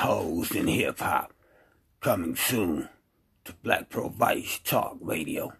hoes in hip hop. Coming soon to Black Pro Vice Talk Radio.